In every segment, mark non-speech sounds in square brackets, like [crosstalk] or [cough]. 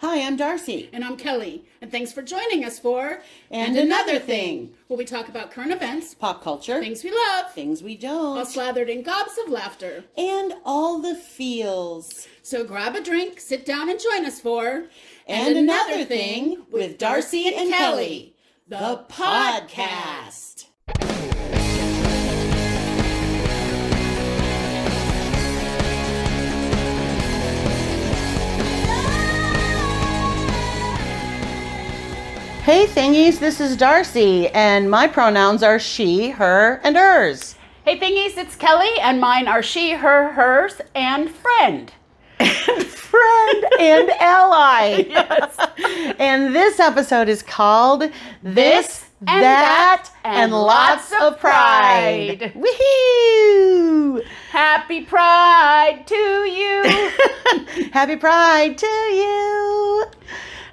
Hi, I'm Darcy. And I'm Kelly. And thanks for joining us for And Another Thing. where we talk about current events, Pop culture, things we love, things we don't, all slathered in gobs of laughter. and all the feels. So grab a drink, sit down, and join us for And, Another Thing with Darcy and Kelly, the podcast. Hey thingies, this is Darcy, and my pronouns are she, her, and hers. Hey thingies, it's Kelly, and mine are she, her, hers, and friend. And friend and ally. [laughs] Yes. And this episode is called This, and That, and Lots of Pride. Pride. Woohoo! Happy Pride to you. [laughs] Happy Pride to you.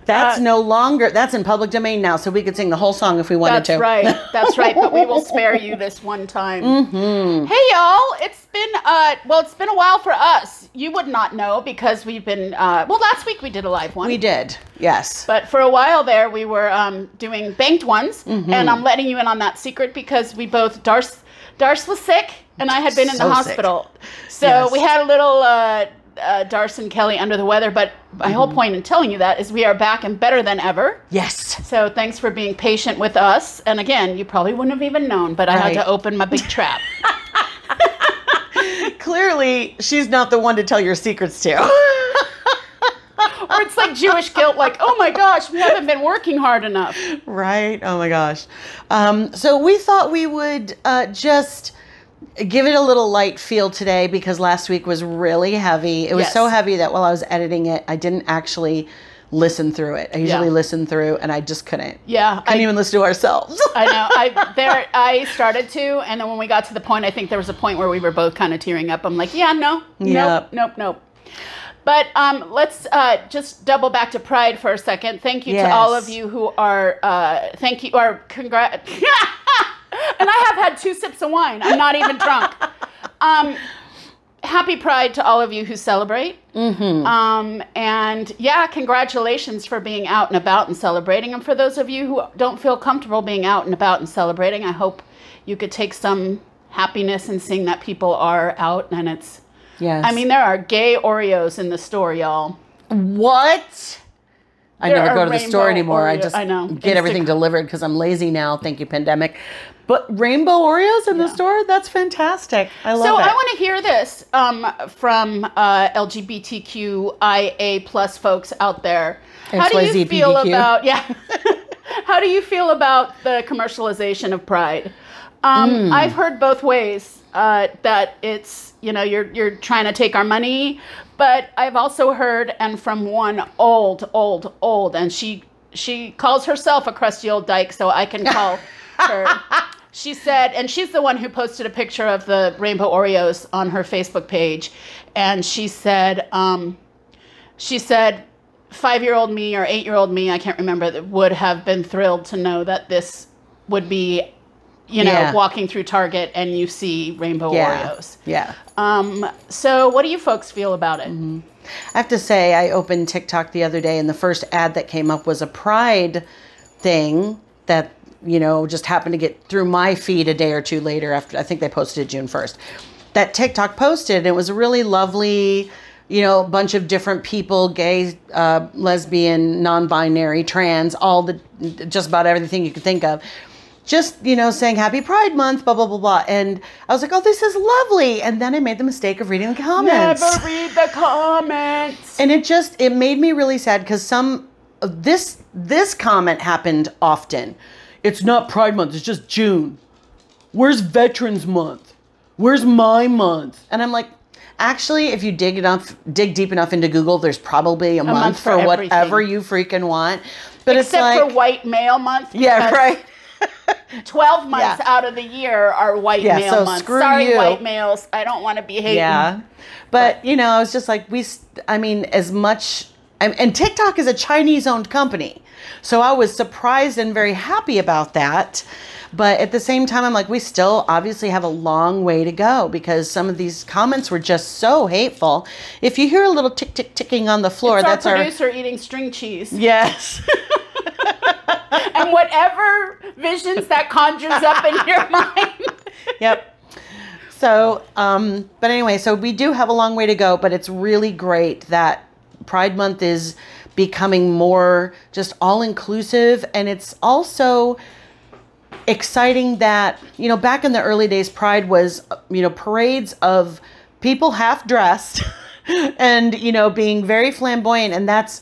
That's Uh, no longer, that's in public domain now, so we could sing the whole song if we wanted That's to. That's right. That's right. But we will [laughs] spare you this one time. Mm-hmm. Hey, y'all. It's been, uh, well, it's been a while for us. You would not know because we've been, uh, well, last week we did a live one. We did, yes. But for a while there, we were um, doing banked ones. Mm-hmm. And I'm letting you in on that secret because we both, Darce, Darce was sick and I had been in So the sick. hospital. So Yes. we had a little, uh, uh, Darce and Kelly under the weather. But my whole Mm-hmm. point in telling you that is we are back and better than ever. Yes. So thanks for being patient with us. And again, you probably wouldn't have even known, but I had to open my big trap. [laughs] [laughs] Clearly, she's not the one to tell your secrets to. or it's like Jewish guilt, like, oh my gosh, we haven't been working hard enough. Right? Oh my gosh. Um, so we thought we would uh, just give it a little light feel today because last week was really heavy. It was Yes. so heavy that while I was editing it, I didn't actually listen through it. I usually Yeah. listen through and I just couldn't. Yeah, Couldn't I, even listen to ourselves. [laughs] I know. I there I started to, and then when we got to the point, I think there was a point where we were both kind of tearing up. I'm like, yeah, no, Yep. nope, nope, nope. But um, let's uh, just double back to Pride for a second. Thank you Yes. to all of you who are. Uh, thank you or congrat. [laughs] and I have had two sips of wine. I'm not even drunk. Um, happy Pride to all of you who celebrate. Mm-hmm. Um, and yeah, congratulations for being out and about and celebrating. And for those of you who don't feel comfortable being out and about and celebrating, I hope you could take some happiness in seeing that people are out and it's. yes. I mean, there are gay Oreos in the store, y'all. what? I There never go to the store anymore. I just I know. get everything delivered because I'm lazy now. Thank you, pandemic. But rainbow Oreos in the store? That's fantastic. I love So it. So I want to hear this um, from uh, LGBTQIA plus folks out there. How do you feel about [laughs] yeah? How do you feel about the commercialization of Pride? Um, Hmm. I've heard both ways uh, that it's you know you're you're trying to take our money, but I've also heard and from one old old old and she she calls herself a crusty old dyke, so I can [laughs] call her. She said, and she's the one who posted a picture of the rainbow Oreos on her Facebook page, and she said, um, she said, five-year-old me or eight-year-old me, I can't remember, would have been thrilled to know that this would be, you know, Yeah. walking through Target and you see rainbow yeah. Oreos. Yeah. Um, so, what do you folks feel about it? Mm-hmm. I have to say, I opened TikTok the other day, and the first ad that came up was a Pride thing that you know just happened to get through my feed a day or two later. After I think they posted it June first, that TikTok posted. and It was a really lovely, you know, bunch of different people, gay, uh, lesbian, non-binary, trans, all the just about everything you could think of. Just you know, saying Happy Pride Month, blah blah blah blah, and I was like, "Oh, this is lovely." And then I made the mistake of reading the comments. Never read the comments. And it just it made me really sad because some this this comment happened often. It's not Pride Month, it's just June. Where's Veterans Month? Where's my month? And I'm like, actually, if you dig enough dig deep enough into Google, there's probably a, month, month for, for whatever you freaking want. But Except it's like for white male month. Yeah, right. [laughs] 12 months Yeah. out of the year are white Yeah, male so months. Sorry, you. white males. I don't want to be hating. Yeah. But, you know, I was just like, we, I mean, as much, and, and TikTok is a Chinese owned company. So I was surprised and very happy about that. But at the same time, I'm like, we still obviously have a long way to go because some of these comments were just so hateful. If you hear a little tick, tick, ticking on the floor, It's that's our our. producer eating string cheese. Yes. [laughs] and whatever visions that conjures up in your [laughs] mind. yep. So, um, but anyway, so we do have a long way to go, but it's really great that Pride Month is becoming more just all inclusive. And it's also exciting that, you know, back in the early days, Pride was, you know, parades of people half dressed [laughs] and, you know, being very flamboyant. And that's,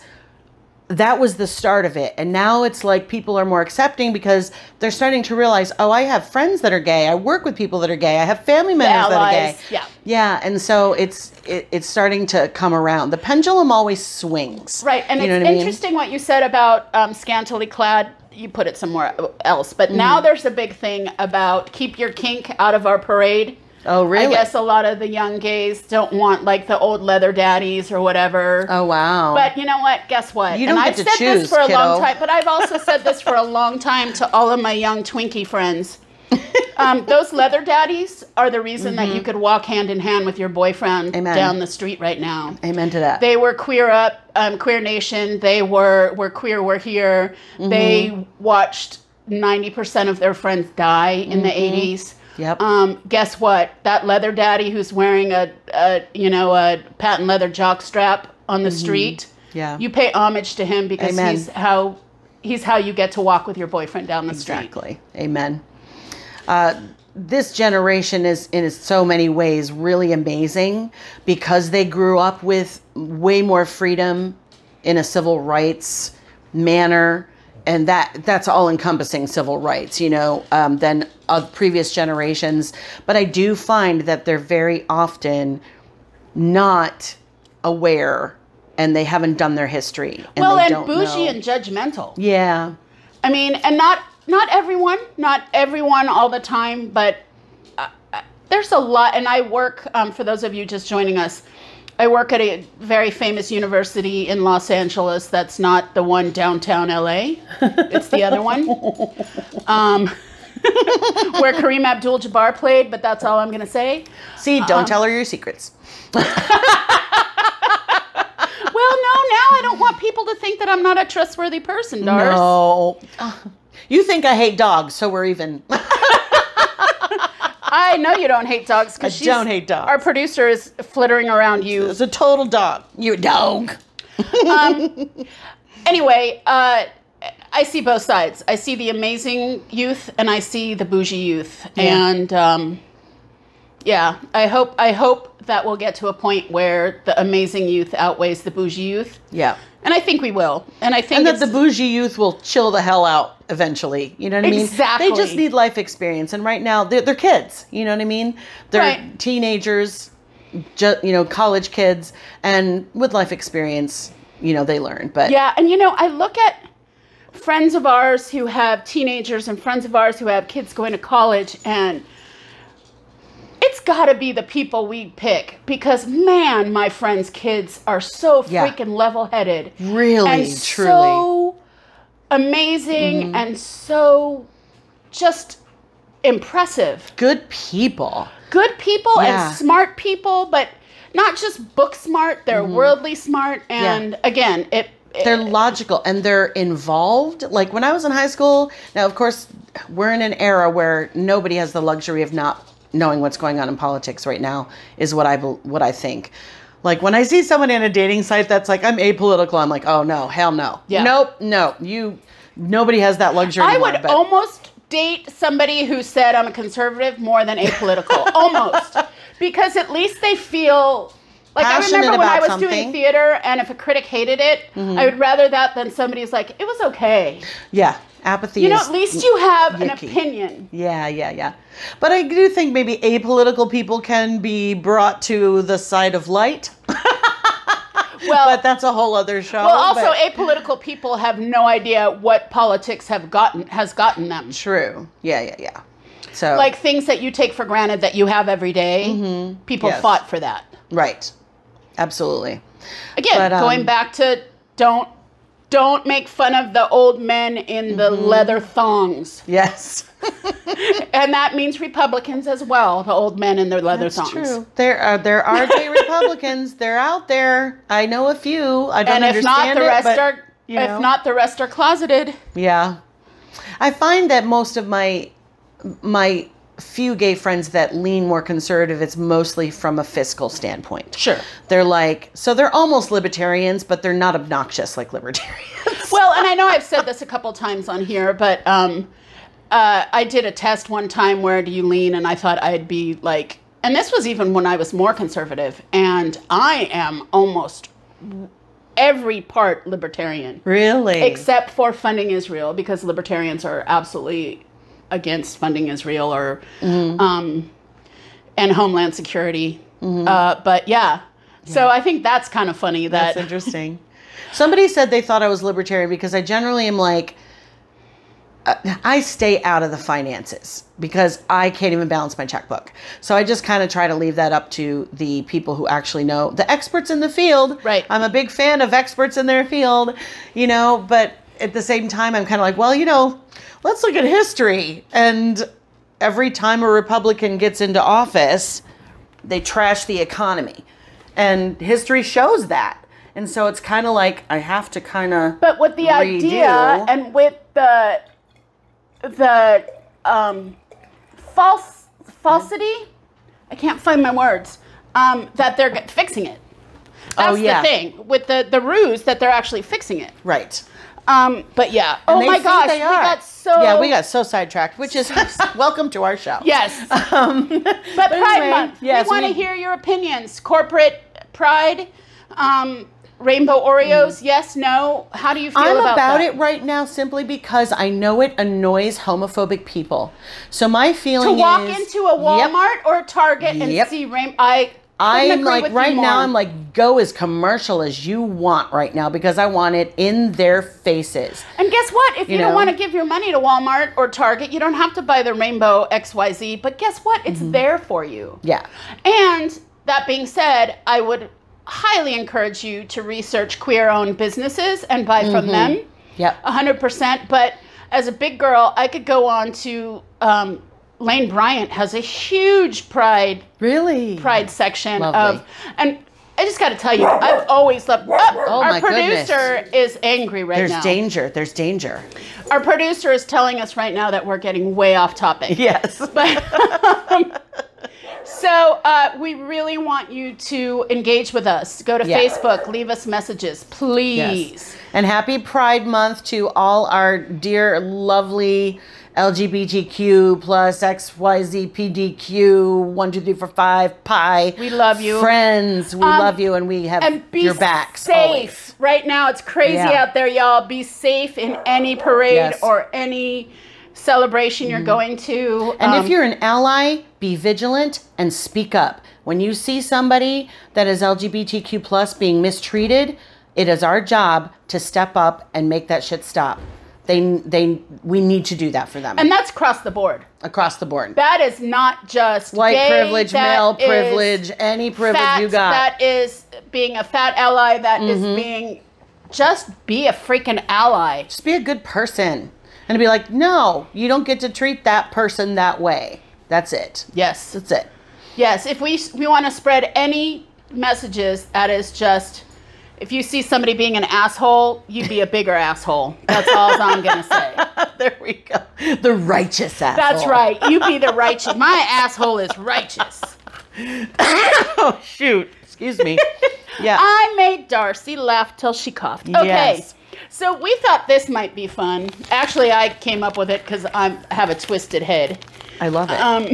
that was the start of it. And now it's like people are more accepting because they're starting to realize, oh, I have friends that are gay. I work with people that are gay. I have family members that are gay. yeah. Yeah. And so it's it, it's starting to come around. The pendulum always swings. Right, and You it's what I mean? interesting what you said about um, scantily clad. You put it somewhere else, but Mm-hmm. now there's a big thing about keep your kink out of our parade. Oh, really? I guess a lot of the young gays don't want like the old leather daddies or whatever. Oh, wow. But you know what? Guess what? You don't and get I've to said choose, this for a kiddo. long time, but I've also said this for a long time to all of my young Twinkie friends. [laughs] Um, those leather daddies are the reason that you could walk hand in hand with your boyfriend Mm-hmm. Amen. down the street right now. Amen to that. They were queer up, um, queer nation. They were were queer. We're here. Mm-hmm. They watched ninety percent of their friends die in the eighties. Yep. Um, guess what? That leather daddy who's wearing a, a you know a patent leather jock strap on the street. Mm-hmm. Yeah. You pay homage to him because Amen. he's how he's how you get to walk with your boyfriend down the street. Exactly. Amen. Uh, this generation is in so many ways really amazing because they grew up with way more freedom in a civil rights manner and that that's all encompassing civil rights you know um, than of previous generations but i do find that they're very often not aware and they haven't done their history and Well, they and bougie know. and judgmental. yeah I mean, and not not everyone, not everyone all the time, but uh, uh, there's a lot. And I work um, for those of you just joining us. I work at a very famous university in Los Angeles. That's not the one downtown LA. It's the other one, [laughs] um, [laughs] where Kareem Abdul-Jabbar played. But that's all I'm going to say. see don't tell her your secrets [laughs] Well, no, now I don't want people to think that I'm not a trustworthy person, Doris. No. You think I hate dogs, so we're even. I know you don't hate dogs I don't hate dogs. Our producer is flittering around you. It's a total dog. You a dog. [laughs] Anyway, uh, I see both sides. I see the amazing youth and I see the bougie youth, Yeah. and um, yeah, I hope I hope that we'll get to a point where the amazing youth outweighs the bougie youth, Yeah. and I think we will. And I think And that the bougie youth will chill the hell out eventually. You know what I mean? Exactly. They just need life experience. And right now, they're, they're kids. You know what I mean? They're Right. teenagers, ju- you know, college kids. And with life experience, you know, they learn. But Yeah, and you know, I look at friends of ours who have teenagers and friends of ours who have kids going to college, and it's got to be the people we pick because, man, my friends' kids are so Yeah. freaking level headed. really, and truly. Mm-hmm. so amazing and so just impressive. good people. Good people Yeah. and smart people, but not just book smart, they're worldly smart. And again, it. Mm-hmm. they're logical and they're involved. Like when I was in high school, now of course we're in an era where nobody has the luxury of not knowing what's going on in politics right now is what I what I think. Like when I see someone in a dating site that's like I'm apolitical, I'm like, "Oh no, hell no." Yeah. Nope, no. You nobody has that luxury I anymore, would but- almost date somebody who said I'm a conservative more than apolitical. [laughs] almost. Because at least they feel like I remember when I was about doing. Mm-hmm. theater and if a critic hated it, I would rather that than somebody's like, it was okay. Yeah, apathy You know, at least you have an opinion. Yeah, yeah, yeah. But I do think maybe apolitical people can be brought to the side of light. [laughs] Well, but that's a whole other show. well, also but- apolitical people have no idea what politics have gotten has gotten them. True. Yeah, yeah, yeah. So Like things that you take for granted that you have every day, people Mm-hmm. Yes. fought for that. right, absolutely. Again, But, um, going back to don't don't make fun of the old men in the Mm-hmm. leather thongs. Yes. [laughs] And that means Republicans as well, the old men in their leather That's thongs. true. There are there are gay [laughs] Republicans. They're out there. I know a few. I don't And if not, understand the it, rest but, are you know. if not the rest are closeted. Yeah. I find that most of my my few gay friends that lean more conservative, it's mostly from a fiscal standpoint. Sure. They're like so they're almost libertarians, but they're not obnoxious like libertarians. [laughs] Well, and I know I've said this a couple times on here, but um, uh, I did a test one time where do you lean, and I thought I'd be like, and this was even when I was more conservative, and I am almost every part libertarian, really? except for funding Israel, because libertarians are absolutely against funding Israel or um, and homeland security. Uh, but yeah. So I think that's kind of funny that That's interesting. Somebody said they thought I was libertarian because I generally am like, uh, I stay out of the finances because I can't even balance my checkbook. So I just kind of try to leave that up to the people who actually know, the experts in the field. Right. I'm a big fan of experts in their field, you know, but at the same time, I'm kind of like, well, you know, let's look at history. And every time a Republican gets into office, they trash the economy. And history shows that. And so it's kind of like I have to kind of. But with the idea and with the the um, false falsity, I can't find my words. Um, that they're fixing it. That's Oh, yeah. the thing with the the ruse that they're actually fixing it. Right. Um, but yeah. And oh they my gosh, they we got so Yeah, we got so sidetracked, which is [laughs] welcome to our show. yes. [laughs] Um, But Pride anyway, Month. yes, we want to hear your opinions. Corporate Pride, um, Rainbow Oreos. Yes, no. How do you feel Mm. I'm about, about, that? it right now simply because I know it annoys homophobic people. So my feeling to walk is into a Yep. Walmart or a Target and Yep. see rainbow. I I'm like right now. I'm like go as commercial as you want right now because I want it in their faces. and guess what? If you, you don't want to give your money to Walmart or Target, you don't have to buy the rainbow XYZ. But guess what? It's Mm-hmm. there for you. Yeah. And that being said, I would highly encourage you to research queer-owned businesses and buy from them. Yep. 100%. But as a big girl, I could go on to um, Lane Bryant has a huge pride Really? pride section Lovely. of and I just got to tell you, I've always loved. Oh, Oh, our my goodness. producer is angry right There's now. There's danger. There's danger. Our producer is telling us right now that we're getting way off topic. Yes. [laughs] But so uh, we really want you to engage with us. Go to Yeah. Facebook, leave us messages, please. Yes. And happy Pride Month to all our dear, lovely LGBTQ plus XYZ PDQ one two three four five pi. We love you. friends. We love you, and we have And be your backs safe. always. Right now, it's crazy Yeah. out there, y'all. Be safe in any parade Yes. Mm-hmm. or any celebration you're going to. And Um, if you're an ally, be vigilant and speak up. When you see somebody that is LGBTQ plus being mistreated, it is our job to step up and make that shit stop. They they we need to do that for them and that's across the board. across the board. That is not just White gay, privilege, male privilege, any privilege fat, you got. That is being a fat ally. That is Mm-hmm. being just be a freaking ally. Just be a good person and be like, no, you don't get to treat that person that way. That's it. Yes, That's it. yes. If we we want to spread any messages, that is just. If you see somebody being an asshole, you'd be a bigger asshole. That's all I'm gonna say. [laughs] there we go. The righteous asshole. That's right. You be the [laughs] righteous. My asshole is righteous. [laughs] Oh shoot. Excuse me. Yeah. I made Darcy laugh till she coughed. Okay. Yes. So we thought this might be fun. Actually, I came up with it because I have a twisted head. I love it. Um,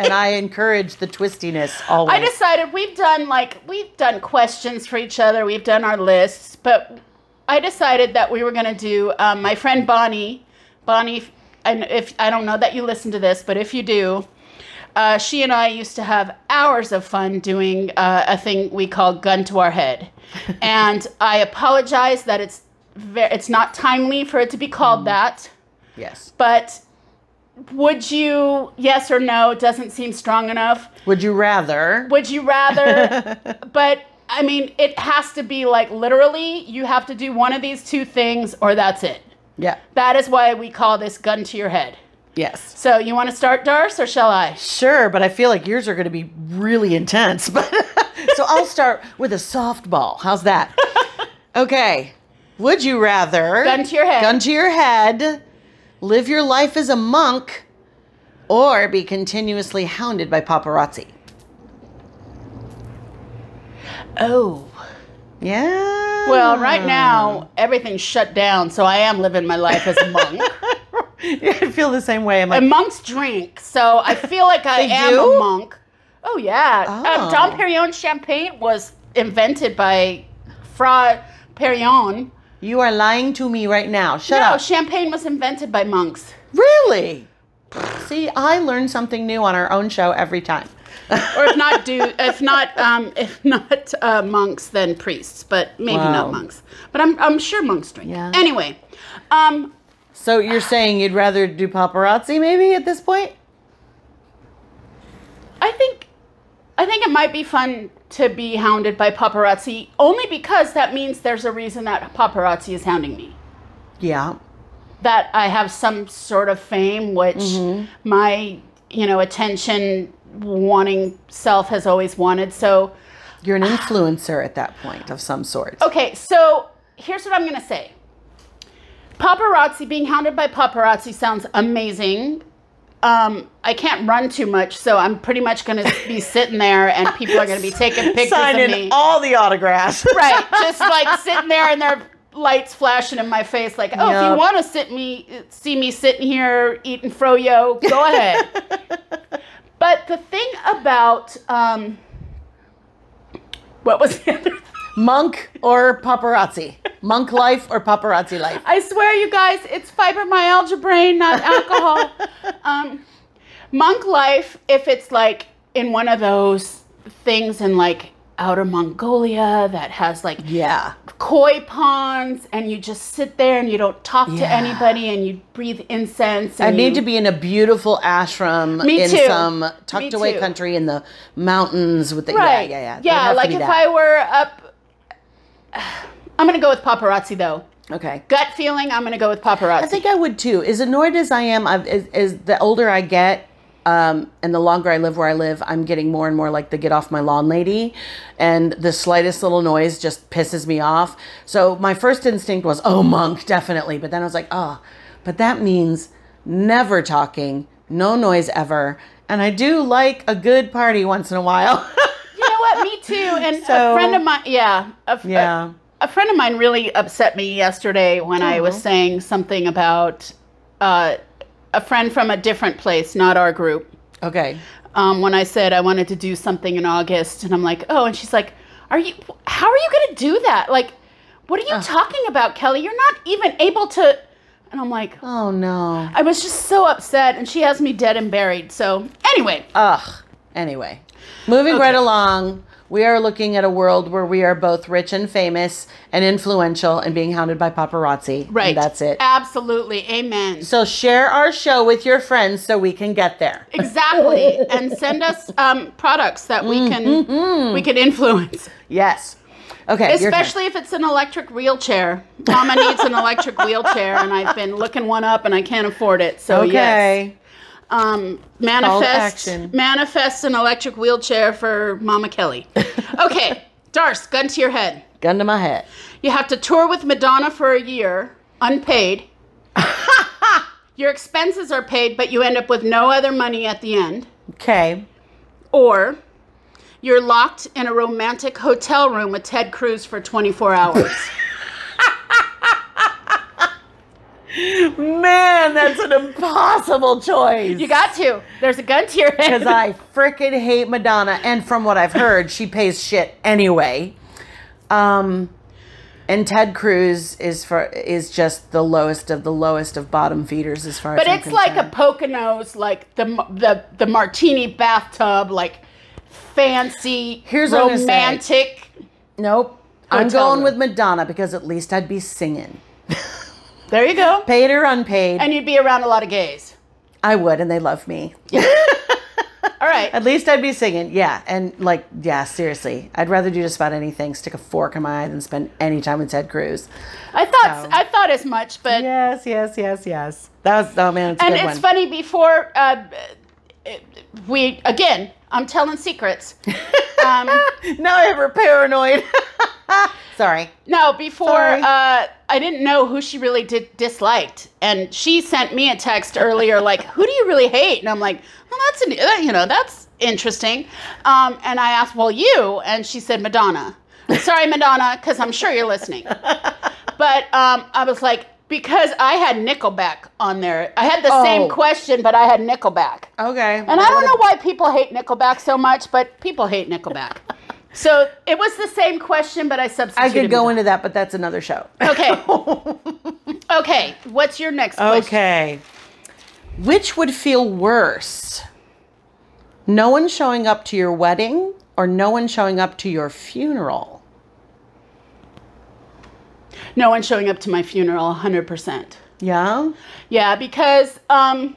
and I encourage the twistiness always. I decided we've done like we've done questions for each other. We've done our lists, but I decided that we were going to do. Um, my friend Bonnie, Bonnie, and if I don't know that you listen to this, but if you do, uh, she and I used to have hours of fun doing uh, a thing we call "gun to our head," [laughs] and I apologize that it's ve- it's not timely for it to be called that, yes. but. Would you, yes or no, doesn't seem strong enough. Would you rather? Would you rather? [laughs] but I mean, it has to be like literally, you have to do one of these two things, or that's it. Yeah. That is why we call this gun to your head. Yes. So you want to start, Darce, or shall I? Sure, but I feel like yours are going to be really intense. [laughs] But so I'll start with a softball. How's that? [laughs] Okay. Would you rather Gun to your head. Gun to your head, live your life as a monk, or be continuously hounded by paparazzi? Oh. Yeah. Well, right now everything's shut down, so I am living my life as a monk. [laughs] I feel the same way. I'm like, and monks drink, so I feel like I am do? a monk. Oh yeah, Oh. Um, Dom Perignon champagne was invented by Fra Perignon. You are lying to me right now. Shut no, up. champagne was invented by monks. really? See, I learn something new on our own show every time. or if not [laughs] do if not um, if not uh, monks then priests but maybe Wow. not monks but i'm, I'm sure monks drink Yeah. anyway um, So you're saying you'd rather do paparazzi maybe at this point? i think i think it might be fun to be hounded by paparazzi only because that means there's a reason that paparazzi is hounding me Yeah. that i have some sort of fame which Mm-hmm. my you know attention wanting self has always wanted so You're an [sighs] influencer at that point of some sort. Okay, so here's what I'm gonna say. Paparazzi, being hounded by paparazzi sounds amazing. Um, I can't run too much, so I'm pretty much gonna be sitting there, and people are gonna be [laughs] taking pictures of me. all the autographs. [laughs] right, just like [laughs] sitting there, and their lights flashing in my face, like, oh, if you want to sit me, see me sitting here eating froyo, go ahead. but the thing about um, what was the other? thing? Monk or paparazzi? Monk life or paparazzi life? I swear, you guys, it's fibromyalgia brain, not [laughs] alcohol. um, monk life, if it's like in one of those things in like outer Mongolia that has like Yeah. koi ponds, and you just sit there and you don't talk to anybody, and you breathe incense. And I need you- to be in a beautiful ashram Me in too. some Me tucked away too. country in the mountains with the right. yeah, yeah, yeah. Yeah, like if that. I were up. I'm gonna go with paparazzi though. Okay. Gut feeling, I'm gonna go with paparazzi. I think I would too. As annoyed as I am, I've, as, as the older I get, um, and the longer I live where I live, I'm getting more and more like the get off my lawn lady, and the slightest little noise just pisses me off. So my first instinct was, oh, monk, definitely. But then I was like, oh, but that means never talking, no noise ever, and I do like a good party once in a while. [laughs] What? Me too. And So- a friend of mine, yeah, a, f- a- Yeah. a, friend of mine really upset me yesterday when I was Oh. saying something about uh, a friend from a different place, not our group. okay. Um, when I said I wanted to do something in August, and I'm like, oh, and she's like, are you? How are you going to do that? Like, what are you talking about, Kelly? You're not even able to. And I'm like, Oh no. I was just so upset, and she has me dead and buried. So anyway, Ugh. Anyway, moving right along, we are looking at a world where we are both rich and famous and influential and being hounded by paparazzi. and right? that's it. Absolutely, amen. So share our show with your friends so we can get there. Exactly, [laughs] and send us um, products that we mm, can mm, mm. we can influence, Yes. Okay. especially if it's an electric wheelchair. Mama needs an electric wheelchair, and I've been looking one up, and I can't afford it. So yes, Okay. Um, manifest manifest an electric wheelchair for Mama Kelly. [laughs] Okay, Darce, gun to your head. Gun to my head. You have to tour with Madonna for a year, unpaid. [laughs] Your expenses are paid, but you end up with no other money at the end. Okay. Or you're locked in a romantic hotel room with Ted Cruz for 24 hours. [laughs] Man, that's an impossible choice. you got to. There's a gun to your head. Because I freaking hate Madonna, and from what I've heard, she pays shit anyway. Um, and Ted Cruz is for is just the lowest of the lowest of bottom feeders as far but as I'm it's like a. Poconos, like the the the martini bathtub, like fancy, Here's what I'm gonna say. romantic. nope. I'm going room. with Madonna because at least I'd be singing, [laughs] There you go. paid or unpaid. And you'd be around a lot of gays. I would, and they love me. [laughs] All right. At least I'd be singing. Yeah. And like, yeah, seriously. I'd rather do just about anything, stick a fork in my eye than spend any time with Ted Cruz. I thought So- I thought as much, but Yes, yes, yes, yes. That was, oh man, it's and it's one. funny before uh, we again. I'm telling secrets. [laughs] Um, now ever paranoid. [laughs] Sorry. no, before Sorry. uh, I didn't know who she really did disliked, and she sent me a text earlier like, "Who do you really hate?" And I'm like, "Well, that's an, uh, you know that's interesting." Um, and I asked, "Well, you?" And she said, "Madonna." Sorry, Madonna, because I'm sure you're listening. But um, I was like, because I had Nickelback on there. I had the Oh. same question, but I had Nickelback. Okay. And I don't know why people hate Nickelback so much, but people hate Nickelback. So it was the same question, but I substituted. I substituted. could go into that, but that's another show. Okay. [laughs] Okay. What's your next question? Okay. Which would feel worse? No one showing up to your wedding or no one showing up to your funeral? No one showing up to my funeral, 100%. Yeah? Yeah, because um,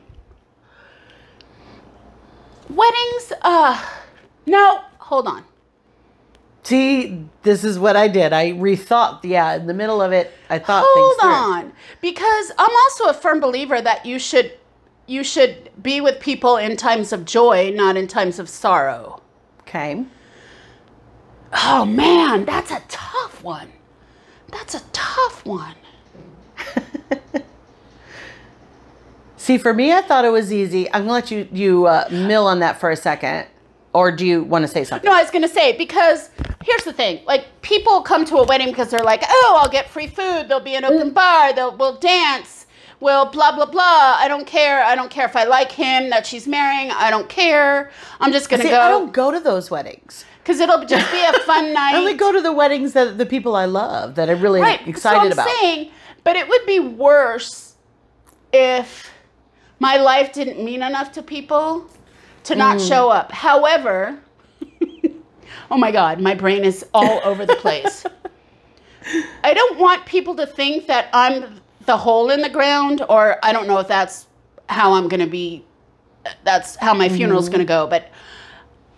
weddings, uh, no, hold on. See, this is what I did. I rethought. Yeah, in the middle of it, I thought Hold things through. on, because I'm also a firm believer that you should you should be with people in times of joy, not in times of sorrow. Okay. Oh man, that's a tough one. That's a tough one. [laughs] See, for me, I thought it was easy. I'm gonna let you you uh, mill on that for a second, or do you want to say something? No, I was gonna say because here's the thing: like people come to a wedding because they're like, oh, I'll get free food. There'll be an open mm. bar. They'll we'll dance. We'll blah blah blah. I don't care. I don't care if I like him that she's marrying. I don't care. I'm just gonna See, I go don't go to those weddings. because it'll just be a fun [laughs] night. I only go to the weddings that the people I love that I'm really right. excited so I'm about. saying, but it would be worse if my life didn't mean enough to people to not Mm. show up. However, [laughs] oh my God, my brain is all over the place. [laughs] I don't want people to think that I'm the hole in the ground, or I don't know if that's how I'm going to be. That's how my funeral's Mm-hmm. going to go, but [sighs]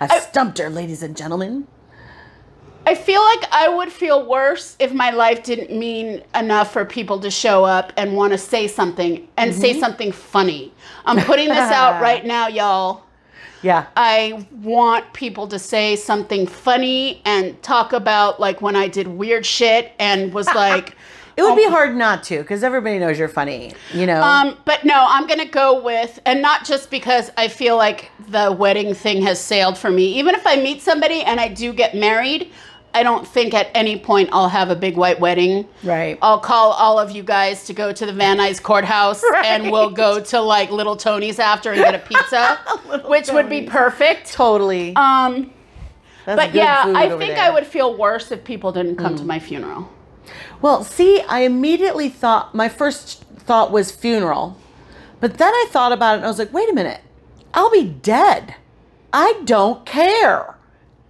I stumped her, ladies and gentlemen. I feel like I would feel worse if my life didn't mean enough for people to show up and want to say something and say mm-hmm. something funny. I'm putting this out [laughs] right now, y'all. Yeah. I want people to say something funny and talk about like when I did weird shit and was ah, ah. like, It would be oh, hard not to, because everybody knows you're funny. You know. um, but no, I'm gonna go with, and not just because I feel like the wedding thing has sailed for me. Even if I meet somebody and I do get married, I don't think at any point I'll have a big white wedding. Right. I'll call all of you guys to go to the Van Nuys courthouse [laughs] and we'll go to like Little Tony's after and get a pizza, [laughs] which would be perfect. totally. Um, That's but yeah, I think there. Mm. I would feel worse if people didn't come to my funeral. Well, see, I immediately thought my first thought was funeral, but then I thought about it and I was like, wait a minute, I'll be dead. I don't care.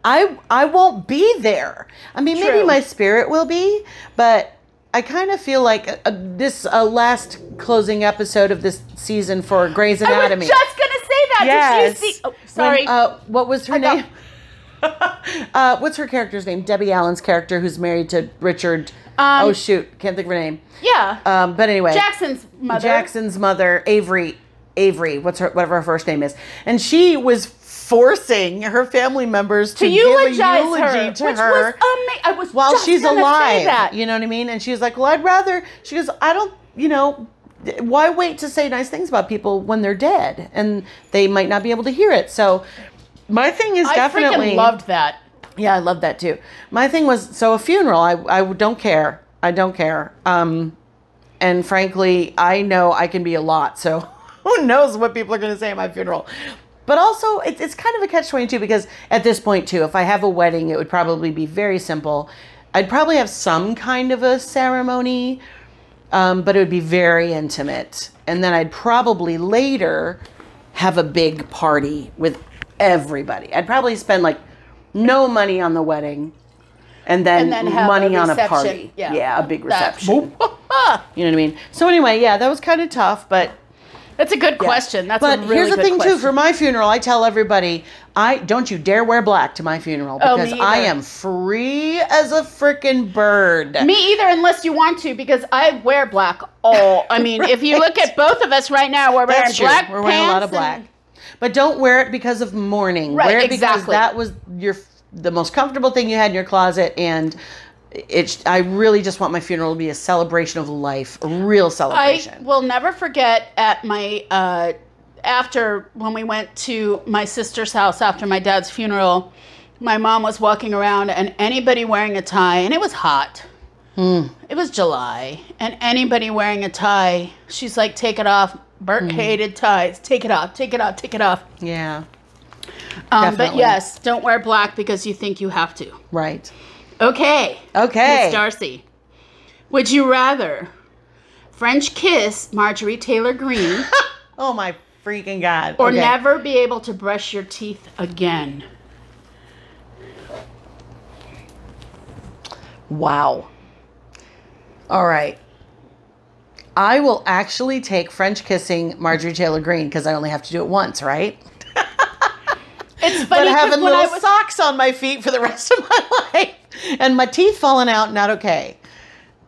I I won't be there. I mean, maybe my spirit will be, but I kind of feel like uh, this uh, last closing episode of this season for Grey's Anatomy. I Anatomy. was just gonna say that. yes. Did you see? Oh, sorry. When, uh, what was her I got- name? [laughs] uh, what's her character's name? Debbie Allen's character, who's married to Richard. Um, oh shoot, can't think of her name. yeah. Um, but anyway, Jackson's mother. Jackson's mother, Avery, Avery, what's her whatever her first name is, and she was forcing her family members to, to give a eulogize eulogy her, to which her was amazing. I was while she's alive. that. You know what I mean? And she was like, "Well, I'd rather." She goes, "I don't, you know." Why wait to say nice things about people when they're dead and they might not be able to hear it? So, my thing is I definitely loved that. yeah, I love that too. My thing was so a funeral. I I don't care. I don't care. Um, and frankly, I know I can be a lot. So [laughs] who knows what people are going to say at my funeral? But also, it's it's kind of a catch twenty two because at this point too, if I have a wedding, it would probably be very simple. I'd probably have some kind of a ceremony, um, but it would be very intimate. And then I'd probably later have a big party with everybody. I'd probably spend like no money on the wedding and then, And then money a on a party. Yeah. a big reception. [laughs] You know what I mean? So anyway, yeah, that was kind of tough, but That's a good question. That's but a really here's the thing question. too. For my funeral, I tell everybody, I don't you dare wear black to my funeral Oh, because I am free as a freaking bird. Me either, unless you want to, because I wear black all. [laughs] I mean, if you look at both of us right now, we're wearing That's true. black We're wearing a lot of black. and- But don't wear it because of mourning. Right, wear it because that was your the most comfortable thing you had in your closet and it's I really just want my funeral to be a celebration of life, a real celebration. I will never forget at my uh, after when we went to my sister's house after my dad's funeral. My mom was walking around, and anybody wearing a tie, and it was hot. Hmm. It was July, and anybody wearing a tie, she's like, "Take it off." Bert Hmm. hated ties. Take it off. Take it off. Take it off. yeah. Um, but yes, don't wear black because you think you have to. Right. Okay. Okay. Miss Darcy. Would you rather French kiss Marjorie Taylor Greene [laughs] Oh my freaking god. or Okay. never be able to brush your teeth again? Wow. All right. I will actually take French kissing Marjorie Taylor Greene because I only have to do it once, right? [laughs] It's But funny 'cause having when I little was socks on my feet for the rest of my [laughs] life [laughs] and my teeth falling out, not okay.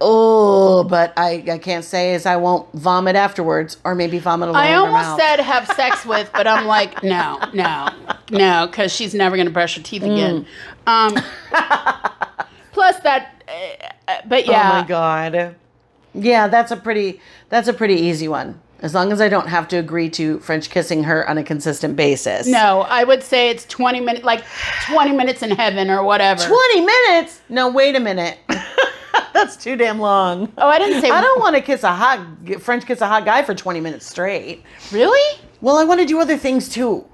Oh, but I, I can't say is I won't vomit afterwards or maybe vomit a alone I almost said have sex [laughs] with, but I'm like, no, no, no, because she's never going to brush her teeth again. Mm. Um, [laughs] plus that, uh, uh, but yeah. Oh my god. Yeah, that's a pretty that's a pretty easy one. As long as I don't have to agree to French kissing her on a consistent basis. No, I would say it's 20 minutes, like 20 minutes in heaven or whatever. 20 minutes? No, wait a minute. [laughs] That's too damn long. Oh, I didn't say. I don't want to kiss a hot French kiss a hot guy for 20 minutes straight. Really? Well, I want to do other things too.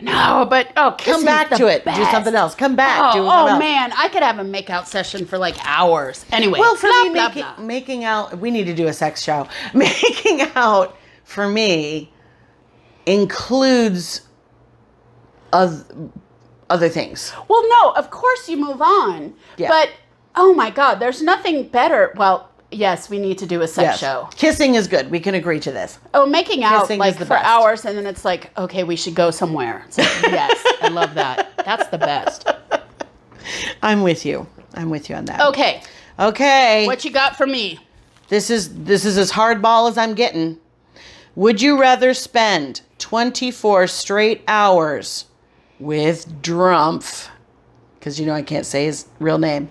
No, but oh, Come back to it. Do something else. Come back. Oh, oh man, I could have a makeout session for like hours. Anyway, Well, for blah, me, blah, making, blah. making out, we need to do a sex show. [laughs] Making out for me includes oth- other things. Well, no, of course you move on. Yeah. But oh my God, there's nothing better. Well, yes, we need to do a sex Yes. show. Kissing is good. We can agree to this. Oh, making out Kissing like for best. hours, and then it's like, okay, we should go somewhere. Like, [laughs] yes, I love that. That's the best. [laughs] I'm with you. I'm with you on that. Okay, Okay. what you got for me? This is this is as hardball as I'm getting. Would you rather spend 24 straight hours with Drumpf, because you know I can't say his real name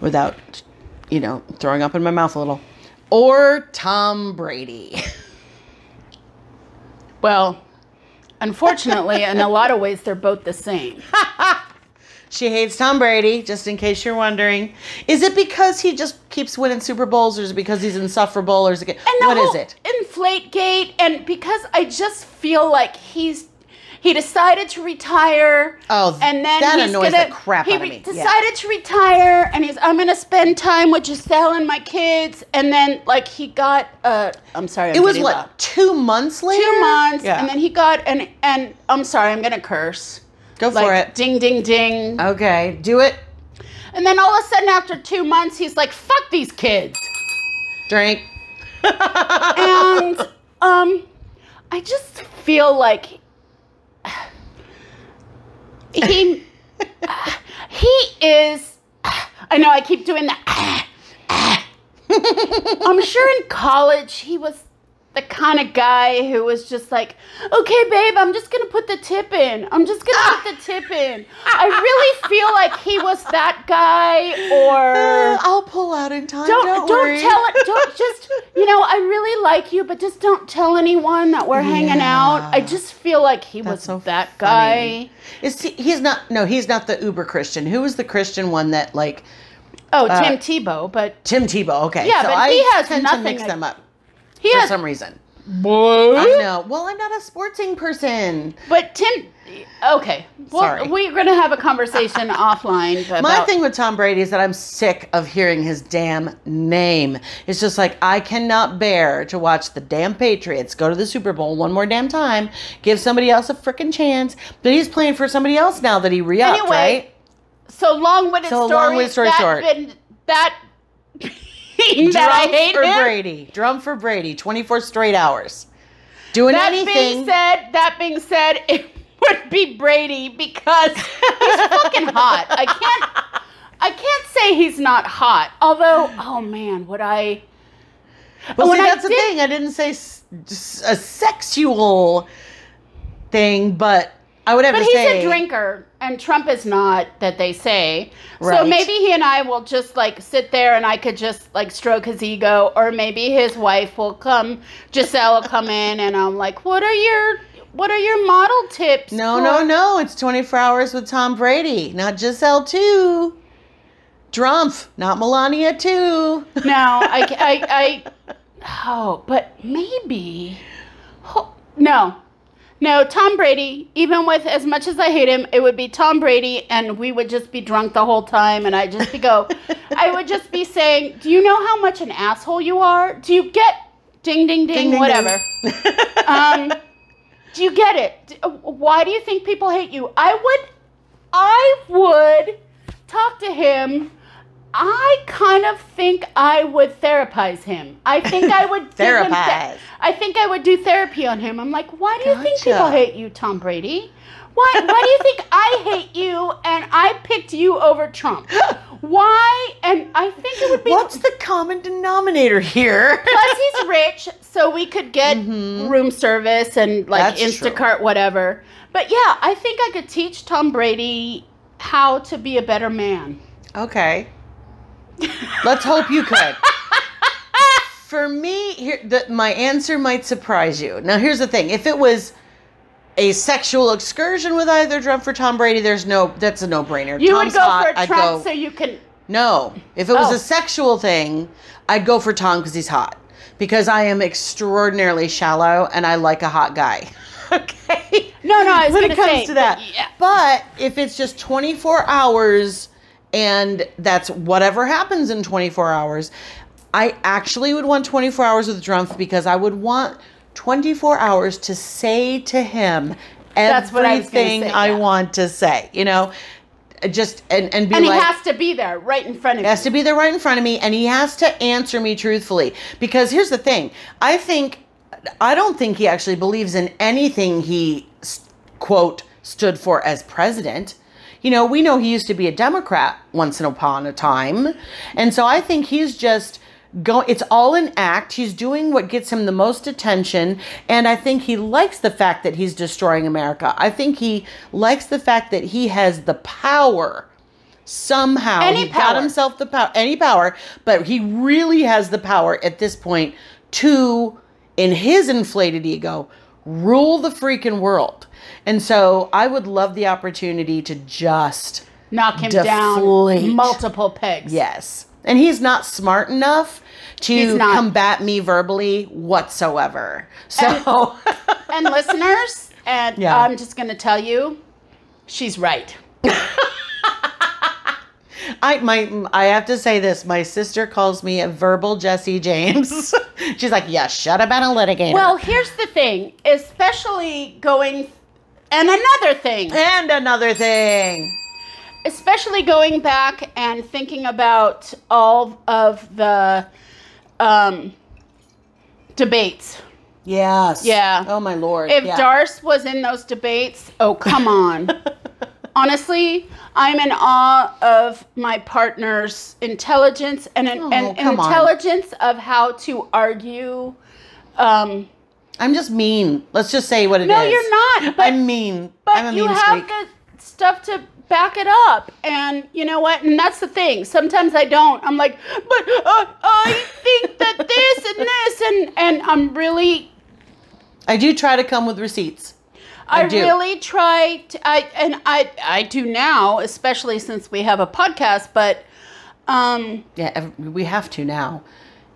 without, you know, throwing up in my mouth a little, or Tom Brady? Well, unfortunately, in a lot of ways, they're both the same. [laughs] She hates Tom Brady, just in case you're wondering. Is it because he just keeps winning Super Bowls, or is it because he's insufferable, or is it? And what is it? Inflate gate, and because I just feel like he's he decided to retire. Oh, and then that he's annoys gonna, the crap out of me. Yeah. Decided to retire, and he's I'm gonna spend time with Gisele and my kids, and then like he got uh I'm sorry, I'm It was what loud. two months later. two months, Yeah. and then he got and and I'm sorry, I'm gonna curse. Go for Like it. ding ding ding. Okay, do it. And then all of a sudden after two months he's like, fuck these kids. Drink. [laughs] and um I just feel like he he is I know I keep doing that. I'm sure in college he was the kind of guy who was just like, okay, babe, I'm just gonna put the tip in. I'm just gonna put the tip in. I really feel like he was that guy, or [laughs] Uh, I'll pull out in time. don't Don't, don't, tell it. Don't [laughs] just you know. I really like you, but just don't tell anyone that we're hanging out. I just feel like he was so that guy. Is he, he's not? No, he's not the uber Christian. Who was the Christian one that like Oh, Tim Tebow, but Tim Tebow? Okay, Yeah, so but I he has tend nothing to mix them up he for has. some reason. I know. Well, I'm not a sportsing person. But Tim. Okay, well, Sorry. we're gonna have a conversation [laughs] offline. About, My thing with Tom Brady is that I'm sick of hearing his damn name. It's just like I cannot bear to watch the damn Patriots go to the Super Bowl one more damn time, give somebody else a freaking chance. But he's playing for somebody else now that he re-upped, Anyway, right? So long-winded So story. long-winded story that short. Been, that that I Drum hate for him. Brady. Drum for Brady. 24 straight hours. Doing That anything. being said, that being said, [laughs] it would be Brady because he's fucking hot. I can't I can't say he's not hot. Although, oh man, would I Well, When oh, see, I that's the did- thing. I didn't say s- a sexual thing, but I would have But he's say a drinker, and Trump is not, that they say. So maybe he and I will just like sit there and I could just like stroke his ego, or maybe his wife will come, Gisele will come in, and I'm like, what are your. What are your model tips? No, for-" no, no. It's 24 hours with Tom Brady, not Gisele too. Drumpf, not Melania too. [laughs] No, I, I, I, oh, but maybe, oh, no, no, Tom Brady, even with as much as I hate him, it would be Tom Brady and we would just be drunk the whole time and I'd just be go, I would just be saying, do you know how much an asshole you are? Do you get, ding, ding, ding, Ding, ding, whatever. ding. [laughs] um, do you get it? Why do you think people hate you? I would, I would talk to him. I kind of think I would therapize him. I think I would [laughs] Therapize. I think I would do therapy on him. I'm like, why do you think Gotcha. people hate you, Tom Brady? Why why do you think I hate you and I picked you over Trump? [laughs] Why? And I think it would be What's the common denominator here? Plus, he's [laughs] rich, so we could get room service and like Mm-hmm. That's true. Instacart, whatever. But yeah, I think I could teach Tom Brady how to be a better man. Okay. Let's hope you could. For me, here the, my answer might surprise you. Now, here's the thing: if it was a sexual excursion with either Trump or Tom Brady, there's no that's a no-brainer. You Tom's would go hot, for I'd Trump go- so you can. No, if it was Oh. a sexual thing, I'd go for Tom because he's hot. Because I am extraordinarily shallow and I like a hot guy. [laughs] okay. [laughs] No, no, when it comes say, to that. but yeah. But if it's just 24 hours and that's whatever happens in 24 hours, I actually would want 24 hours with Drumpf because I would want 24 hours to say to him That's what I everything say, I yeah. want to say. You know, just and and be And he like has to be there, right in front of he has you. to be there right in front of me and he has to answer me truthfully because here's the thing i think i don't think he actually believes in anything he quote stood for as president you know we know he used to be a democrat once upon a time. And so i think he's just go it's all an act. He's doing what gets him the most attention. And i think he likes the fact that he's destroying america. I think he likes the fact that he has the power somehow. Any he got himself the power any power but he really has the power at this point to in his inflated ego rule the freaking world and so i would love the opportunity to just Knock him deflate. down multiple pegs. yes and he's not smart enough to combat me verbally whatsoever so [laughs] And listeners, and Yeah. I'm just gonna tell you, she's right. [laughs] I my I have to say this. My sister calls me a verbal Jesse James. [laughs] She's like, "Yeah, shut up and a litigator." Well, here's the thing, especially going, and another thing, and another thing. especially going back and thinking about all of the um, debates. Yes. Yeah. Oh my lord. If yeah. Darce was in those debates, oh come on. [laughs] Honestly, I'm in awe of my partner's intelligence and, an Oh, and come on. intelligence of how to argue. Um, I'm just mean. Let's just say what it is. no, you're not. But I'm mean. But I'm a you mean have the stuff to back it up. And you know what? And that's the thing. Sometimes I don't. I'm like, but uh, I think that this and this, and and I'm really, I do try to come with receipts. I I, really try. To, I and I I do now, especially since we have a podcast. But um, Yeah, we have to now.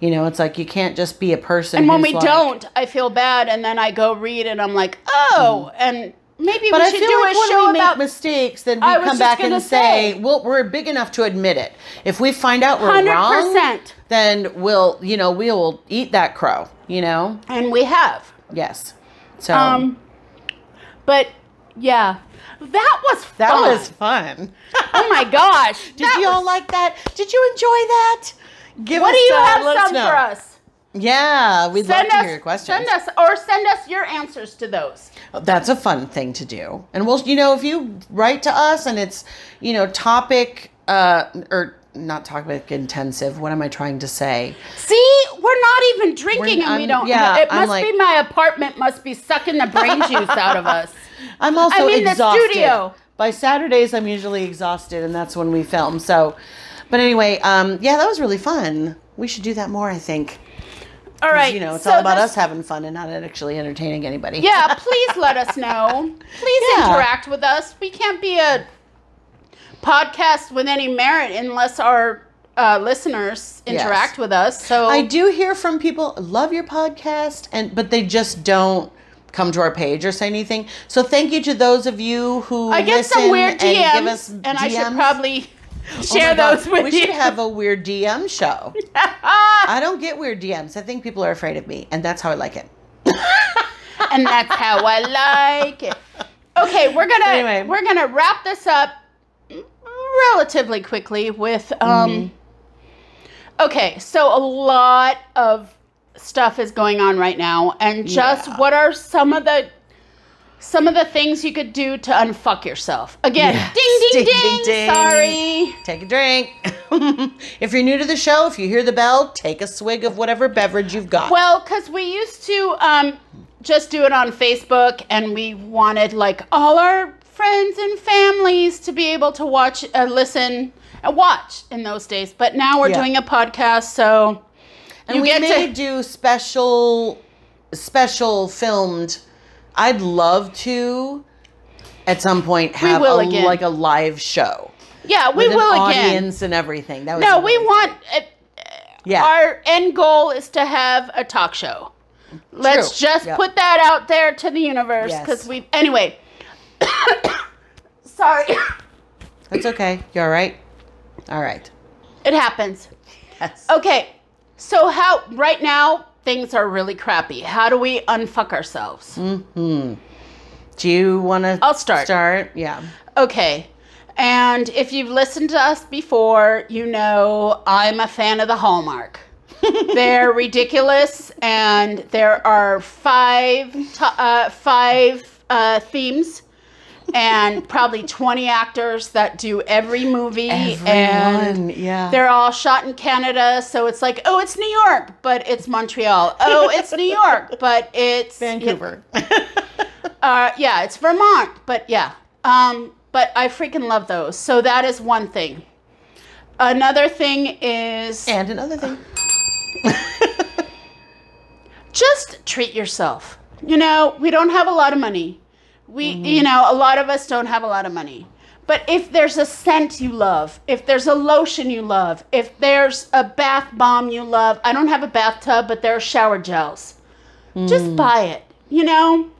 You know, it's like you can't just be a person. and when we like- don't, I feel bad, and then I go read, and I'm like, oh, and maybe Mm. But we I should do like a show about mistakes, then we I come back and say, say. "Well, we're big enough to admit it. If we find out we're 100%. wrong, then we'll, you know, we will eat that crow." You know? and we have. Yes. So Um, but yeah, that was fun. that was fun. oh my gosh! [laughs] Did you all like that? Did you enjoy that? Give what us, What do you uh, have some for us? Yeah, we'd love Send to hear your questions. send us, or send us your answers to those. That's a fun thing to do. And we'll, you know, if you write to us and it's, you know, topic, uh, or not topic intensive, what am I trying to say? See, we're not even drinking, We're- and we I'm- don't. yeah, it I'm must like- be my apartment. Must be sucking the brain [laughs] juice out of us. I'm also I'm in the exhausted. studio. By Saturdays, I'm usually exhausted, and that's when we film. So, but anyway, um, yeah, that was really fun. We should do that more, I think. All right, You know, it's so all about this- us having fun and not actually entertaining anybody. Yeah, please let us know. [laughs] Please Yeah. interact with us. We can't be a podcast with any merit unless our uh, listeners interact Yes. with us. So I do hear from people love your podcast, and but they just don't come to our page or say anything. So thank you to those of you who I get some weird and DMs, give us and I should DMs. probably Oh [laughs] share God, those with we you. should have a weird DM show. [laughs] I don't get weird DMs. I think people are afraid of me, and that's how I like it. [laughs] and that's how I like it. Okay, we're gonna Anyway. we're gonna wrap this up relatively quickly with um. Mm-hmm. Okay, so a lot of stuff is going on right now, and just Yeah. what are some of the some of the things you could do to unfuck yourself? Again, Yes. ding, ding, Ding, ding, ding, ding. Sorry. Take a drink. [laughs] if you're new to the show, if you hear the bell, take a swig of whatever beverage you've got. Well, because we used to um, just do it on Facebook, and we wanted like all our friends and families to be able to watch, uh, listen, and watch in those days. But now we're Yeah. doing a podcast, so and you we get may to do special, special filmed. I'd love to, at some point, have a, like a live show yeah, we will again. audience and everything. That was No, we want. Uh, Yeah. Our end goal is to have a talk show. Let's True. just Yep. put that out there to the universe Yes. because we. Anyway. [coughs] Sorry. That's okay. You all right? All right. It happens. Yes. Okay, so how right now things are really crappy. How do we unfuck ourselves? Hmm. Do you want to? I'll start. Start. Yeah. Okay, and if you've listened to us before, you know I'm a fan of the Hallmark. [laughs] They're ridiculous, and there are five to- uh, five uh, themes. And probably 20 actors that do every movie. Everyone. and yeah. They're all shot in Canada, so it's like, oh, it's New York, but it's Montreal. Oh, it's New York, [laughs] but it's Vancouver. [laughs] Uh, yeah, it's Vermont, but yeah. Um, but I freaking love those. So that is one thing. Another thing is and another thing. [laughs] just treat yourself. You know, we don't have a lot of money. We, mm-hmm. you know, a lot of us don't have a lot of money. But if there's a scent you love, if there's a lotion you love, if there's a bath bomb you love, I don't have a bathtub, but there are shower gels. Just mm. buy it. You know,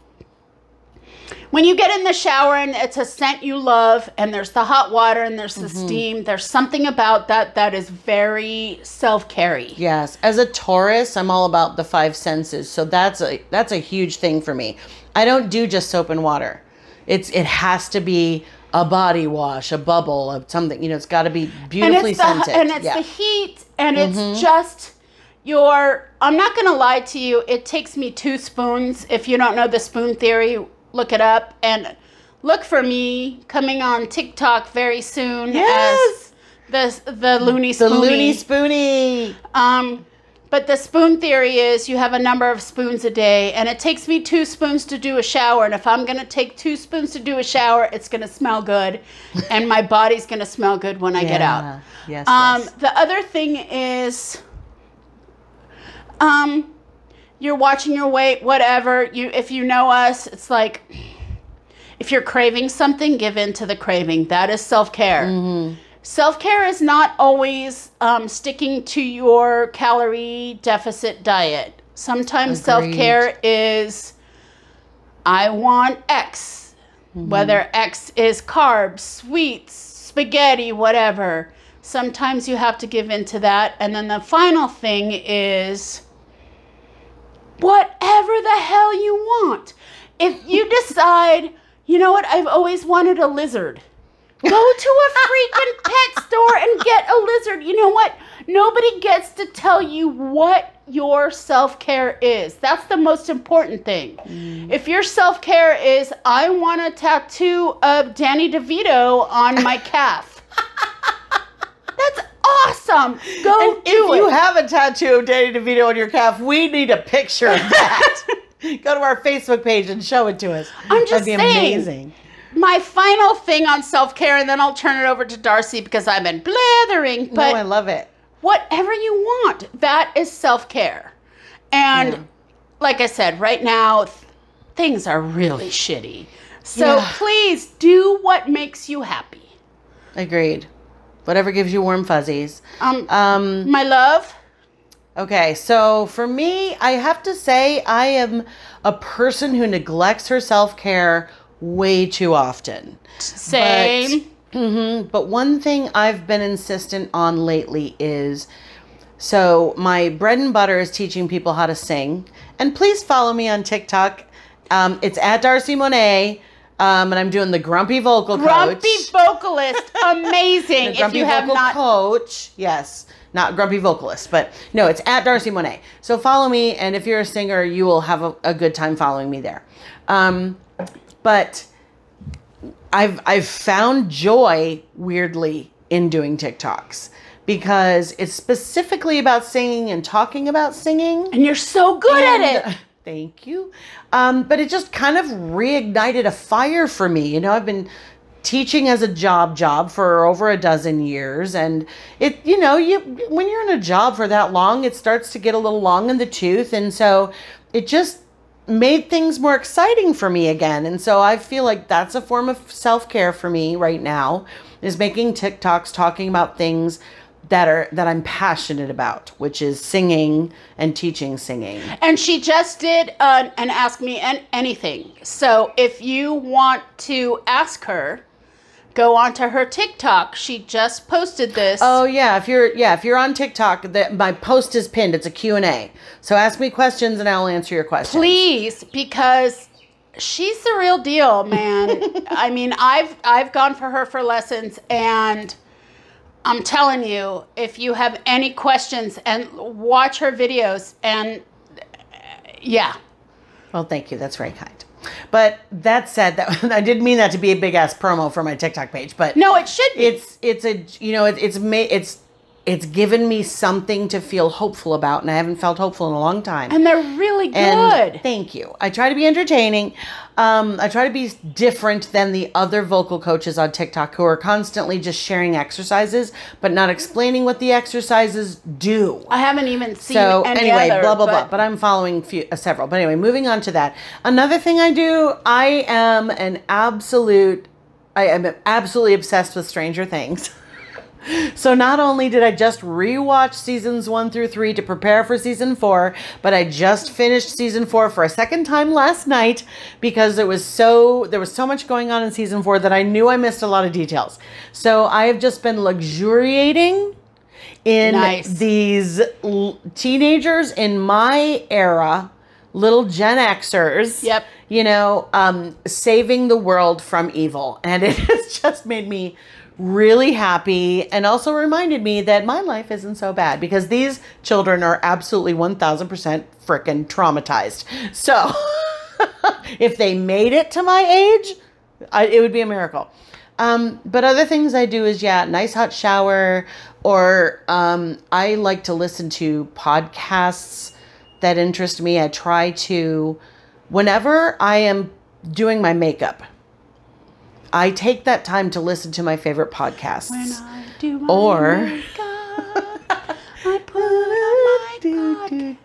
when you get in the shower and it's a scent you love, and there's the hot water and there's the mm-hmm. steam, there's something about that that is very self carry. Yes, as a Taurus, I'm all about the five senses. So that's a that's a huge thing for me. I don't do just soap and water. It's it has to be a body wash, a bubble, of something. You know, it's got to be and beautifully the scented. and it's yeah. the heat and it's just your i'm not going to lie to you it takes me two spoons if you don't know the spoon theory look it up and look for me coming on tiktok very soon Yes. as the the loony the spoony. loony spoony. um but the spoon theory is you have a number of spoons a day and it takes me two spoons to do a shower and if i'm going to take two spoons to do a shower it's going to smell good and my [laughs] body's going to smell good when i get out Yes. um, yes. the other thing is, um, you're watching your weight, whatever. You, if you know us, it's like if you're craving something, give in to the craving. That is self care. Mm-hmm. Self care is not always um, sticking to your calorie deficit diet. Sometimes self care is, I want X, Mm-hmm. whether X is carbs, sweets, spaghetti, whatever. Sometimes you have to give in to that. And then the final thing is whatever the hell you want. If you [laughs] decide, you know what, I've always wanted a lizard. Go to a freaking pet store and get a lizard. You know what? Nobody gets to tell you what your self care is. That's the most important thing. Mm. If your self care is, I want a tattoo of Danny DeVito on my calf, [laughs] that's awesome. Go And do if it. you have a tattoo of Danny DeVito on your calf, we need a picture of that. [laughs] Go to our Facebook page and show it to us. I'm just That'd be saying. amazing. My final thing on self care, and then I'll turn it over to Darcy because I've been blithering. But no, I love it. whatever you want, that is self care. And Yeah. like I said, right now, th- things are really shitty. So Yeah. please do what makes you happy. Agreed. Whatever gives you warm fuzzies. Um, Um, my love, okay, so for me, I have to say I am a person who neglects her self care way too often. same. hmm But one thing I've been insistent on lately is so my bread and butter is teaching people how to sing. And please follow me on TikTok. Um, it's at Darcy Monet. Um, and I'm doing the grumpy vocal Grumpy coach. Grumpy vocalist, [laughs] amazing. The if grumpy you have vocal not, coach. Yes. Not grumpy vocalist, but no, it's at Darcy Monet. So follow me, and if you're a singer, you will have a, a good time following me there. Um, but I've I've found joy weirdly in doing TikToks because it's specifically about singing and talking about singing. and you're so good at it. [laughs] Thank you. Um, but it just kind of reignited a fire for me. You know, I've been teaching as a job job for over a dozen years and it you know you when you're in a job for that long it starts to get a little long in the tooth and so it just made things more exciting for me again and so i feel like that's a form of self-care for me right now is making tiktoks talking about things that are that i'm passionate about which is singing and teaching singing And she just did uh, an Ask Me an- Anything. So if you want to ask her, go onto her TikTok. She just posted this. Oh yeah, if you're yeah, if you're on TikTok, that my post is pinned. It's a Q&A. So ask me questions and I'll answer your questions. please because she's the real deal man [laughs] i mean i've i've gone for her for lessons and i'm telling you if you have any questions and watch her videos and yeah Well, thank you. That's very kind. But that said, that [laughs] I didn't mean that to be a big ass promo for my TikTok page, but no it should be. it's it's a you know it, it's ma- it's it's given me something to feel hopeful about, and I haven't felt hopeful in a long time. and they're really good And thank you. I try to be entertaining. Um, I try to be different than the other vocal coaches on TikTok who are constantly just sharing exercises, but not explaining what the exercises do. i haven't even seen So any anyway, other, blah blah but blah. But I'm following few, uh, several. But anyway, moving on to that. Another thing I do, I am an absolute. I am absolutely obsessed with Stranger Things. [laughs] So not only did I just rewatch seasons one through three to prepare for season four, but I just finished season four for a second time last night because it was so there was so much going on in season four that I knew I missed a lot of details. So I have just been luxuriating in Nice. these l- teenagers in my era, little Gen Xers. Yep. You know, um, saving the world from evil, and it [laughs] has just made me really happy and also reminded me that my life isn't so bad because these children are absolutely 1000% freaking traumatized. So [laughs] if they made it to my age, I, it would be a miracle. Um, but other things I do is, yeah, nice hot shower, or um, I like to listen to podcasts that interest me. I try to, whenever I am doing my makeup, I take that time to listen to my favorite podcasts. when i do my Or- makeup, i [laughs] put on my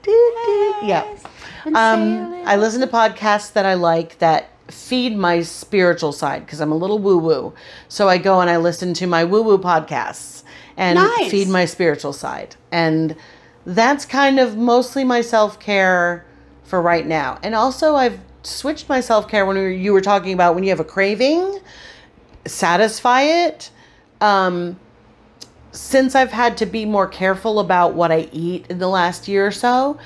Yeah. podcast and say a Um, I listen to podcasts that I like that feed my spiritual side because I'm a little woo woo. So I go and I listen to my woo woo podcasts and Nice. feed my spiritual side. And that's kind of mostly my self care for right now. And also, I've switched my self care when you were talking about when you have a craving, satisfy it. Um, since I've had to be more careful about what I eat in the last year or so,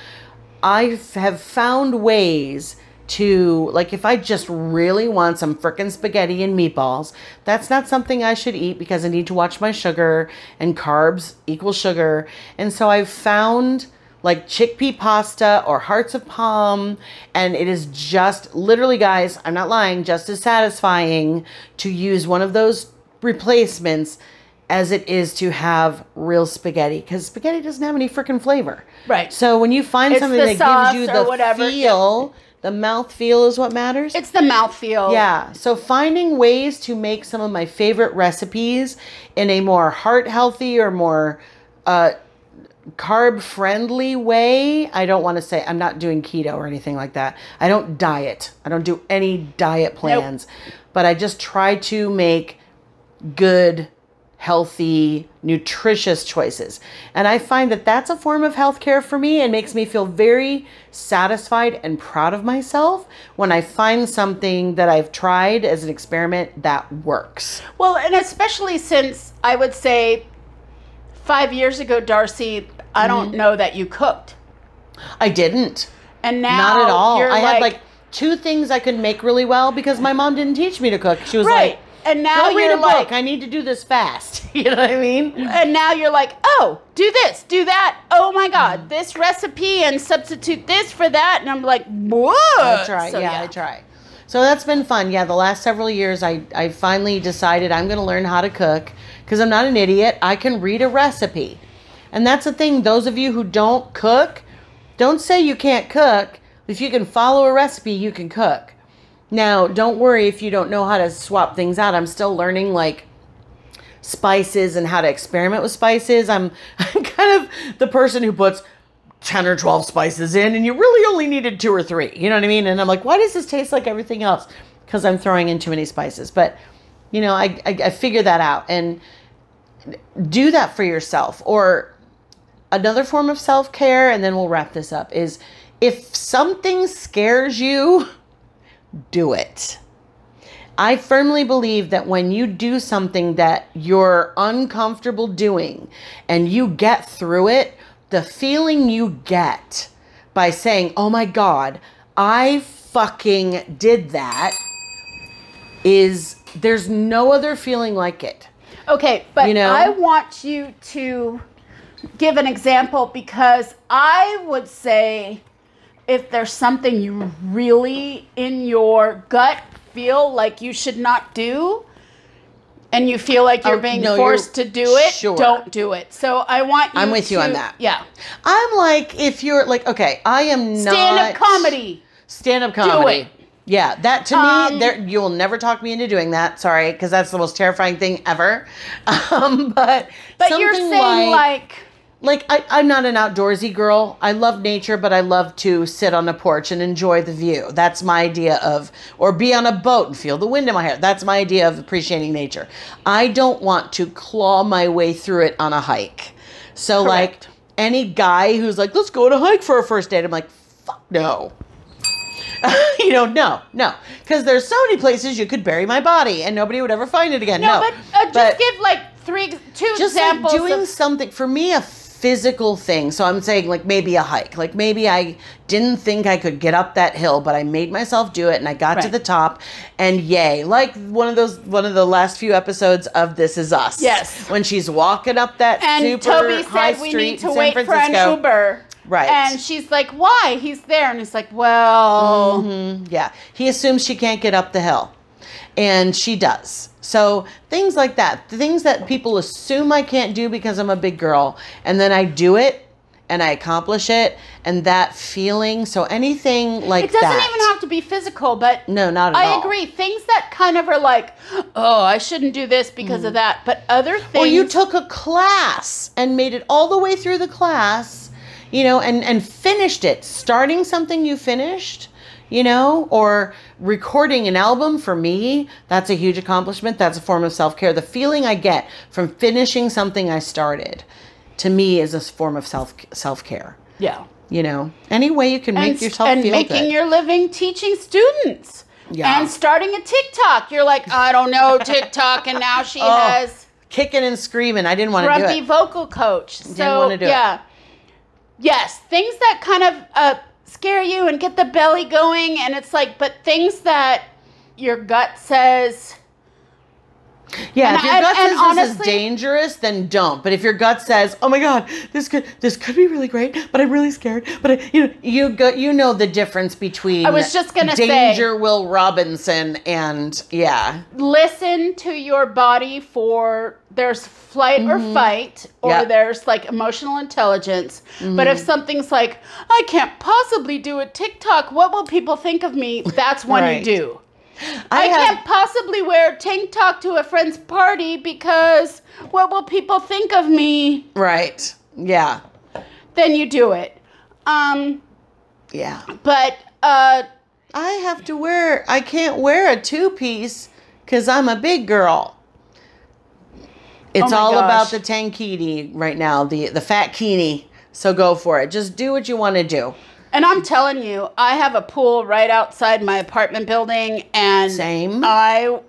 I have found ways to like if I just really want some frickin' spaghetti and meatballs, that's not something I should eat because I need to watch my sugar and carbs equal sugar. And so I've found like chickpea pasta or hearts of palm and it is just literally guys, I'm not lying, just as satisfying to use one of those replacements as it is to have real spaghetti because spaghetti doesn't have any freaking flavor. Right. So when you find It's something that gives you the whatever. feel, the mouth feel is what matters. It's the mouth feel. yeah. So finding ways to make some of my favorite recipes in a more heart healthy or more uh, carb friendly way. I don't want to say I'm not doing keto or anything like that. I don't diet. I don't do any diet plans. But I just try to make good, healthy, nutritious choices. And I find that that's a form of healthcare for me and makes me feel very satisfied and proud of myself when I find something that I've tried as an experiment that works. Well, and especially since I would say five years ago, Darcy, I don't Mm-hmm. know that you cooked. I didn't. And now Not at all. I like, had like two things I could make really well because my mom didn't teach me to cook. She was right. like, and now Go read you're a like, book. I need to do this fast. [laughs] You know what I mean? and now you're like, oh, do this, do that. Oh my Mm. God, this recipe and substitute this for that. And I'm like, what? I try. So, yeah, I try. So that's been fun. Yeah, the last several years, I, I finally decided I'm going to learn how to cook because I'm not an idiot. I can read a recipe. And that's the thing. Those of you who don't cook, don't say you can't cook. If you can follow a recipe, you can cook. Now, don't worry if you don't know how to swap things out. I'm still learning like spices and how to experiment with spices. I'm, [laughs] I'm kind of the person who puts 10 or 12 spices in and you really only needed two or three. You know what I mean? And I'm like, why does this taste like everything else? Because I'm throwing in too many spices. But, you know, I, I, I figure that out and do that for yourself. Or another form of self care, and then we'll wrap this up, is if something scares you, do it. I firmly believe that when you do something that you're uncomfortable doing and you get through it, the feeling you get by saying, oh my God, I fucking did that is there's no other feeling like it. Okay, but You know? I want you to give an example because I would say if there's something you really in your gut feel like you should not do and you feel like you're Oh, being no, forced you're- to do it, sure. don't do it. So I want you I'm with you on that. Yeah. I'm like, if you're like, okay, I am not Stand up comedy. Stand up comedy. Yeah, that to Um, me, there you will never talk me into doing that. Sorry, because that's the most terrifying thing ever. [laughs] Um, but But you're saying like, like I, I'm not an outdoorsy girl. I love nature, but I love to sit on a porch and enjoy the view. That's my idea of, or be on a boat and feel the wind in my hair. That's my idea of appreciating nature. I don't want to claw my way through it on a hike. So Correct. like any guy who's like, let's go on a hike for a first date, I'm like, fuck no. [laughs] you know, no, no, because there's so many places you could bury my body and nobody would ever find it again. no, No, but uh, just give like three, two just like doing of something for me a physical thing so i'm saying like maybe a hike like maybe i didn't think i could get up that hill but i made myself do it and i got to the top and yay like one of those one of the last few episodes of this is us Yes. when she's walking up that and super Toby high we street need to in San wait for an Uber. Right. And she's like, "Why? He's there." And it's like, "Well, Mm-hmm. Yeah. He assumes she can't get up the hill. And she does. So things like that, things that people assume I can't do because I'm a big girl, and then I do it and I accomplish it, and that feeling. So anything like that. it doesn't that. even have to be physical, but No, not at I all. I agree. Things that kind of are like, "Oh, I shouldn't do this because of mm. that," but other things. Or you took a class and made it all the way through the class, you know, and and finished it. Starting something you finished, you know, or recording an album for me, that's a huge accomplishment. That's a form of self-care. The feeling I get from finishing something I started to me is a form of self self-care. yeah, You know, any way you can make and, yourself and feel making good. your living teaching students. Yeah. And starting a TikTok. You're like, I don't know [laughs] TikTok, and now she Oh, has kicking and screaming. I didn't want to do it. vocal coach. So wanna do it. yeah, yes, things that kind of uh, scare you and get the belly going. And it's like, but things that your gut says, Yeah, And if your I- gut and says this is dangerous, then don't. But if your gut says, "Oh my God, this could this could be really great," but I'm really scared. But I, you know, you go, you know the difference between I was just gonna say- Danger Will Robinson and yeah, listen to your body for there's flight or fight or Mm-hmm. Yep. there's like emotional intelligence but if something's like i can't possibly do a tiktok what will people think of me that's when Right. you do I, i, have, can't possibly wear a tank top to a friend's party because what will people think of me right. Yeah, then you do it um yeah. but uh I have to wear. I can't wear a two piece because I'm a big girl. It's Oh all gosh. about the tankini right now, the the fat kini. So go for it. Just do what you want to do. And I'm telling you, I have a pool right outside my apartment building, and Same. I,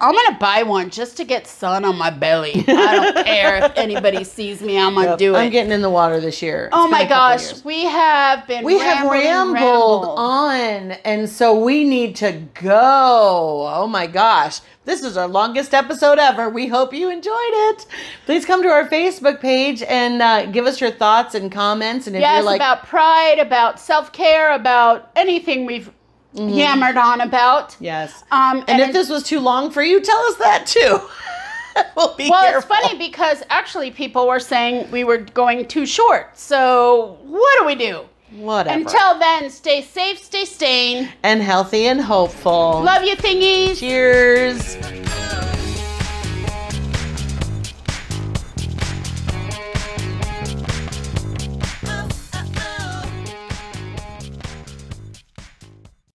I'm gonna buy one just to get sun on my belly. I don't [laughs] care if anybody sees me. I'm gonna do it. I'm getting in the water this year. oh my been a couple gosh, we have been. We have rambled rambled. on, and so we need to go. Oh my gosh. This is our longest episode ever. We hope you enjoyed it. Please come to our Facebook page and uh, give us your thoughts and comments. And if Yes, you're like, about pride, about self care, about anything we've yammered on about. yes. Um, And, if this was too long for you, tell us that too. [laughs] we'll be well, careful. it's funny because actually people were saying we were going too short. So what do we do? Whatever. Until then, stay safe, stay sane. and healthy and hopeful. Love you, thingies. Cheers.